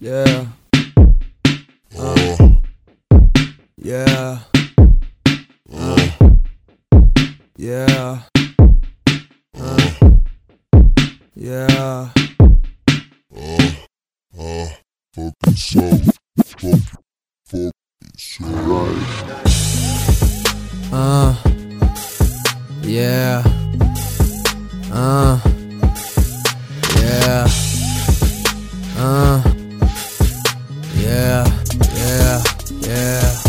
Yeah. Uh. Yeah. Uh. Yeah. Uh. Yeah. fucking so, fucking, fucking so right. Uh. Yeah. Uh. Yeah. Yeah. Yeah.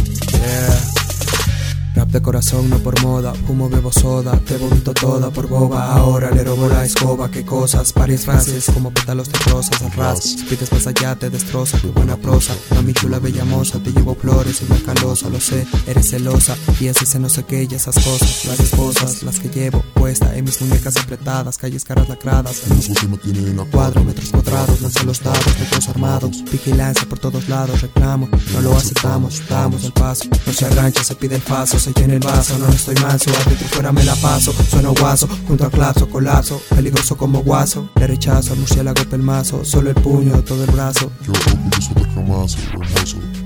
De corazón, no por moda. Fumo, bebo soda. Te vomito toda por boba. Ahora le robo la escoba. Qué cosas, varias frases. Como pétalos de rosas al ras. Más allá, te destroza. Tu buena prosa. Mami chula, bella moza. Te llevo flores y una calosa. Lo sé, eres celosa. Y ese no sé qué y esas cosas. Las esposas, las que llevo puesta en mis muñecas apretadas. Calles caras lacradas. El musgo se mantiene en la Cuadro, metros cuadrados, lanza los dados, metros armados, vigilancia por todos lados, reclamo, no lo aceptamos, damos el paso, no se arrancha, se pide el paso, se llena el vaso, no estoy manso, adentro y fuera me la paso, sueno guaso, junto al clapso, colapso, peligroso como guaso, le rechazo al murciélago pelmazo, solo el puño, todo el brazo, Yo orgulloso del hermoso,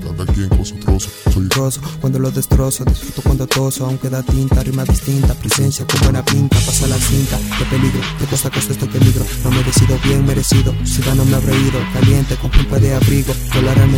cada quien con su trozo. Soy trozo, cuando lo destrozo, disfruto cuando toso, aunque da tinta, rima distinta, presencia con buena pinta, pasa la cinta, de peligro, de costa a costa estoy peligro, no merecido, bien merecido, ciudadano me ha reído, caliente, con culpa de abrigo, volar al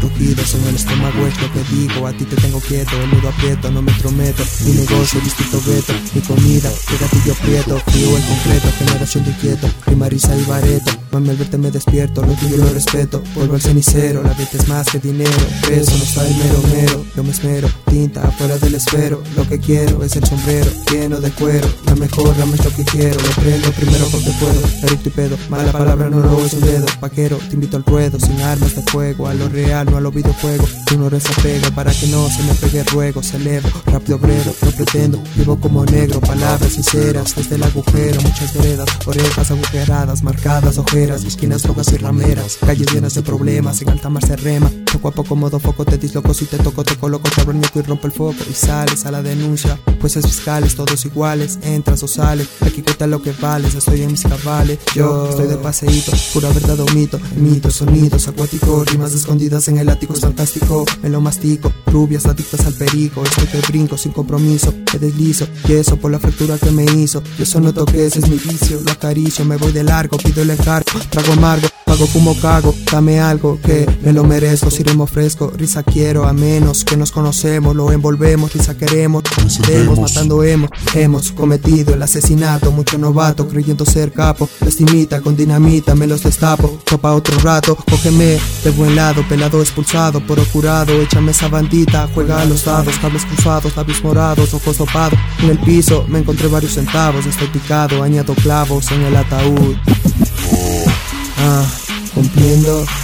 rugidos, en el estómago es lo que digo, a ti te tengo quieto, el nudo aprieto, no me prometo, mi negocio, distinto veto, mi comida, de gatillo prieto, frío en concreto, generación de inquieto, rima risa y bareto, mami al verte me despierto, lo tuyo lo respeto, vuelvo al cenicero, la vida es más que dinero, preso no está el mero mero, yo me esmero, tinta afuera del esfero, lo que quiero es el sombrero, lleno de cuero, la mejor rama es lo que quiero, lo prendo primero porque puedo, adicto y pedo, mala palabra no lo es un dedo, vaquero, te invito al ruedo, sin armas de fuego, a lo real, no a los videojuegos, tú no desapego, para que no se me pegue ruego, celebro, rápido obrero, no pretendo, vivo como negro, palabras sinceras, desde el agujero, muchas veredas, orejas agujeradas, marcadas, ojeras, esquinas rojas y rameras, calles llenas de problemas, en alta mar se rema, poco a poco modo foco, te disloco, si te toco, te coloco, te abro el ñeco y rompo el foco, y sales a la denuncia, jueces fiscales, todos iguales, entras o sales, aquí cuenta lo que vales, estoy en mis cabales, yo estoy de paseíto, pura verdad o mito, mito, sonidos acuáticos, rimas escondidas en el ático, es fantástico, me lo mastico, rubias adictas al perico, estoy que brinco sin compromiso, me deslizo, y eso por la fractura que me hizo, yo eso no ese es mi vicio, lo acaricio, me voy de largo, pido el encargo, trago amargo, pago como cago, dame algo que me lo merezco, si remo fresco, risa quiero, a menos que nos conocemos, lo envolvemos, risa queremos, demos, matando hemos, hemos cometido el asesinato, mucho novato, creyendo ser capo, lastimita con dinamita, me los destapo, topa otro rato, cógeme de buen lado, pelado expulsado, por jurado, échame esa bandita, juega a los dados, cables cruzados, labios morados, ojos topados, en el piso me encontré varios centavos, estoy picado, añado clavos en el ataúd.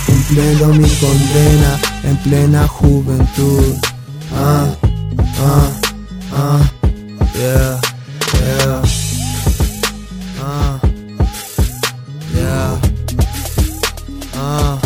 Cumpliendo mi condena en plena juventud. Ah, ah, ah, yeah, yeah. Ah, yeah. Ah,